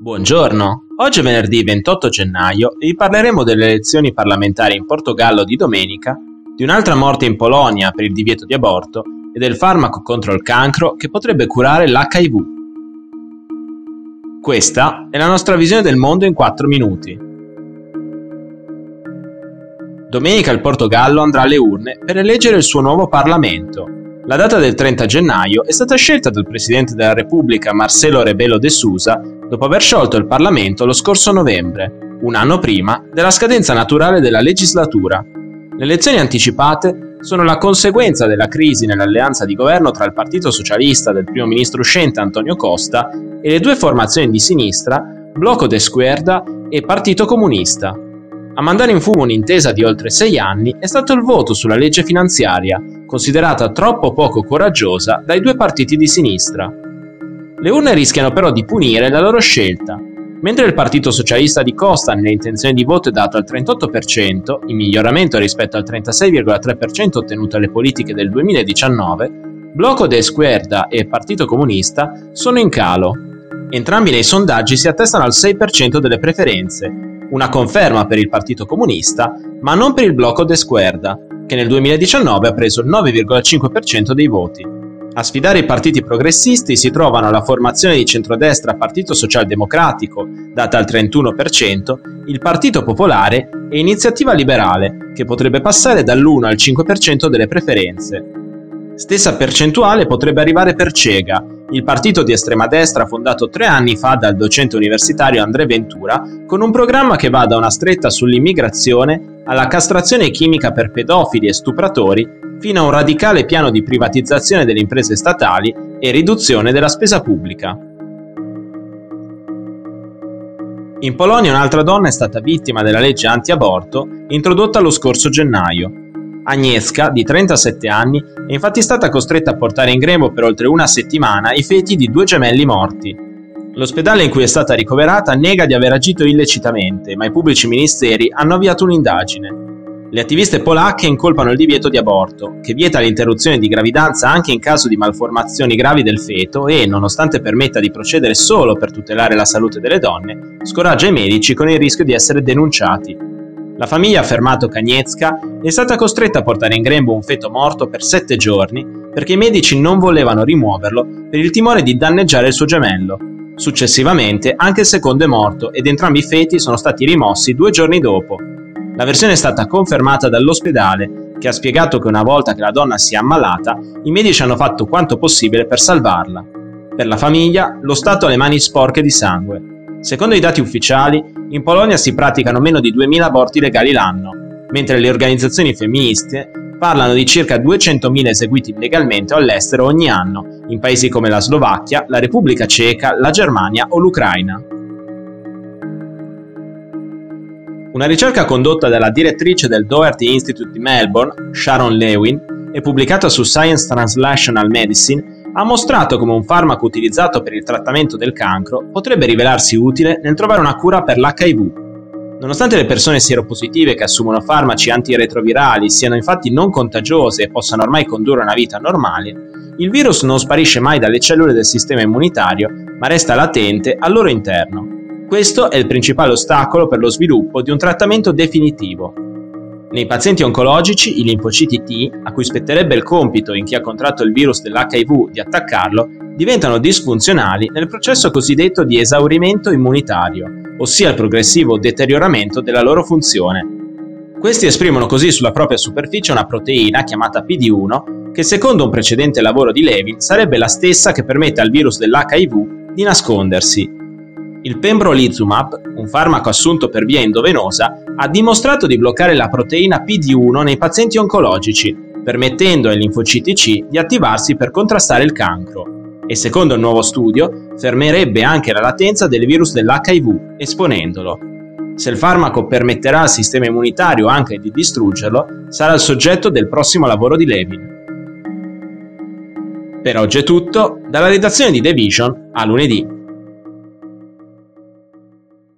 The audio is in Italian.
Buongiorno, oggi è venerdì 28 gennaio e vi parleremo delle elezioni parlamentari in Portogallo di domenica, di un'altra morte in Polonia per il divieto di aborto e del farmaco contro il cancro che potrebbe curare l'HIV. Questa è la nostra visione del mondo in 4 minuti. Domenica il Portogallo andrà alle urne per eleggere il suo nuovo Parlamento la data del 30 gennaio è stata scelta dal Presidente della Repubblica Marcelo Rebelo de Sousa dopo aver sciolto il Parlamento lo scorso novembre, un anno prima della scadenza naturale della legislatura. Le elezioni anticipate sono la conseguenza della crisi nell'alleanza di governo tra il Partito Socialista del primo ministro uscente Antonio Costa e le due formazioni di sinistra, Blocco de Squerda e Partito Comunista. A mandare in fumo un'intesa di oltre sei anni è stato il voto sulla legge finanziaria, considerata troppo poco coraggiosa dai due partiti di sinistra. Le urne rischiano però di punire la loro scelta. Mentre il Partito Socialista di Costa nelle intenzioni di voto è dato al 38%, in miglioramento rispetto al 36,3% ottenuto alle politiche del 2019, Blocco de Squerda e Partito Comunista sono in calo. Entrambi nei sondaggi si attestano al 6% delle preferenze, una conferma per il Partito Comunista, ma non per il blocco de Squerda, che nel 2019 ha preso il 9,5% dei voti. A sfidare i partiti progressisti si trovano la formazione di centrodestra Partito Socialdemocratico, data al 31%, il Partito Popolare e Iniziativa Liberale, che potrebbe passare dall'1 al 5% delle preferenze. Stessa percentuale potrebbe arrivare per Cega, il partito di estrema destra fondato tre anni fa dal docente universitario André Ventura, con un programma che va da una stretta sull'immigrazione alla castrazione chimica per pedofili e stupratori, fino a un radicale piano di privatizzazione delle imprese statali e riduzione della spesa pubblica. In Polonia un'altra donna è stata vittima della legge anti-aborto introdotta lo scorso gennaio, Agnieszka, di 37 anni, è infatti stata costretta a portare in grembo per oltre una settimana i feti di due gemelli morti. L'ospedale in cui è stata ricoverata nega di aver agito illecitamente, ma i pubblici ministeri hanno avviato un'indagine. Le attiviste polacche incolpano il divieto di aborto, che vieta l'interruzione di gravidanza anche in caso di malformazioni gravi del feto e, nonostante permetta di procedere solo per tutelare la salute delle donne, scoraggia i medici con il rischio di essere denunciati. La famiglia ha fermato Kaniecka è stata costretta a portare in grembo un feto morto per sette giorni perché i medici non volevano rimuoverlo per il timore di danneggiare il suo gemello. Successivamente anche il secondo è morto ed entrambi i feti sono stati rimossi due giorni dopo. La versione è stata confermata dall'ospedale, che ha spiegato che una volta che la donna si è ammalata, i medici hanno fatto quanto possibile per salvarla. Per la famiglia, lo Stato ha le mani sporche di sangue. Secondo i dati ufficiali, in Polonia si praticano meno di 2.000 aborti legali l'anno, mentre le organizzazioni femministe parlano di circa 200.000 eseguiti illegalmente all'estero ogni anno, in paesi come la Slovacchia, la Repubblica Ceca, la Germania o l'Ucraina. Una ricerca condotta dalla direttrice del Doherty Institute di Melbourne, Sharon Lewin, e pubblicata su Science Translational Medicine, ha mostrato come un farmaco utilizzato per il trattamento del cancro potrebbe rivelarsi utile nel trovare una cura per l'HIV. Nonostante le persone sieropositive che assumono farmaci antiretrovirali siano infatti non contagiose e possano ormai condurre una vita normale, il virus non sparisce mai dalle cellule del sistema immunitario, ma resta latente al loro interno. Questo è il principale ostacolo per lo sviluppo di un trattamento definitivo, nei pazienti oncologici, i linfociti T, a cui spetterebbe il compito in chi ha contratto il virus dell'HIV di attaccarlo, diventano disfunzionali nel processo cosiddetto di esaurimento immunitario, ossia il progressivo deterioramento della loro funzione. Questi esprimono così sulla propria superficie una proteina chiamata PD1 che secondo un precedente lavoro di Levin sarebbe la stessa che permette al virus dell'HIV di nascondersi il pembrolizumab, un farmaco assunto per via endovenosa, ha dimostrato di bloccare la proteina PD1 nei pazienti oncologici, permettendo ai linfociti C di attivarsi per contrastare il cancro. E secondo il nuovo studio, fermerebbe anche la latenza del virus dell'HIV, esponendolo. Se il farmaco permetterà al sistema immunitario anche di distruggerlo, sarà il soggetto del prossimo lavoro di Levin. Per oggi è tutto, dalla redazione di The Vision a lunedì.